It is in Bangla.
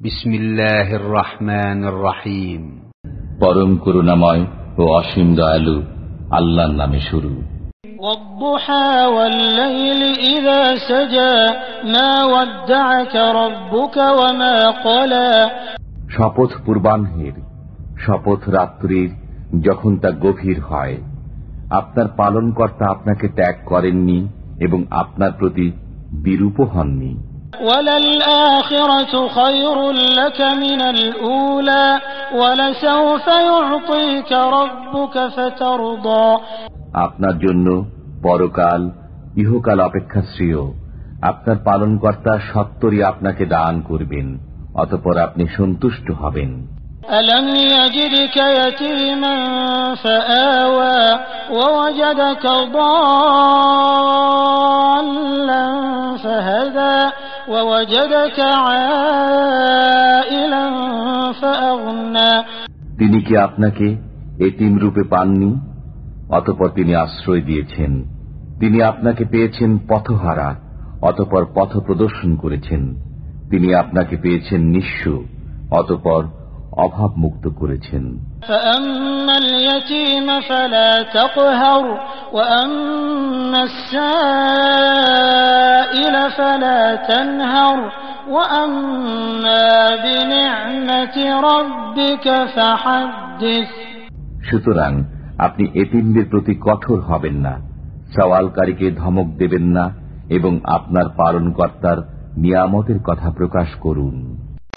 بسم الله الرحمن الرحيم পরম করুণাময় ও অসীম দয়ালু আল্লাহর নামে শুরু والضحى والليل إذا سجى ما ودعك ربك وما قلى শপথ পূর্বাহ্নের শপথ রাত্রির যখন তা গভীর হয় আপনার পালনকর্তা আপনাকে ত্যাগ করেননি এবং আপনার প্রতি বিরূপ হননি وللآخرة خير لك من الأولى ولسوف يعطيك ربك فترضى আপনার জন্য পরকাল ইহকাল অপেক্ষা শ্রেয় আপনার পালনকর্তা সত্তরই আপনাকে দান করবেন অতপর আপনি সন্তুষ্ট হবেন ألم يجدك يتيما فآوى ووجدك ضالا فهدى ووجدك عائلا فأغنى তিনি কি আপনাকে এতিম রূপে পাননি? অতপর তিনি আশ্রয় দিয়েছেন। তিনি আপনাকে পেয়েছেন পথহারা অতপর পথ প্রদর্শন করেছেন। তিনি আপনাকে পেয়েছেন নিঃস্ব অতপর অভাব মুক্ত করেছেন ফলা فلا تنهر وأما بنعمة ربك فحدث সুতরাং আপনি এতিমদের প্রতি কঠোর হবেন না সওয়ালকারীকে ধমক দেবেন না এবং আপনার পালনকর্তার নিয়ামতের কথা প্রকাশ করুন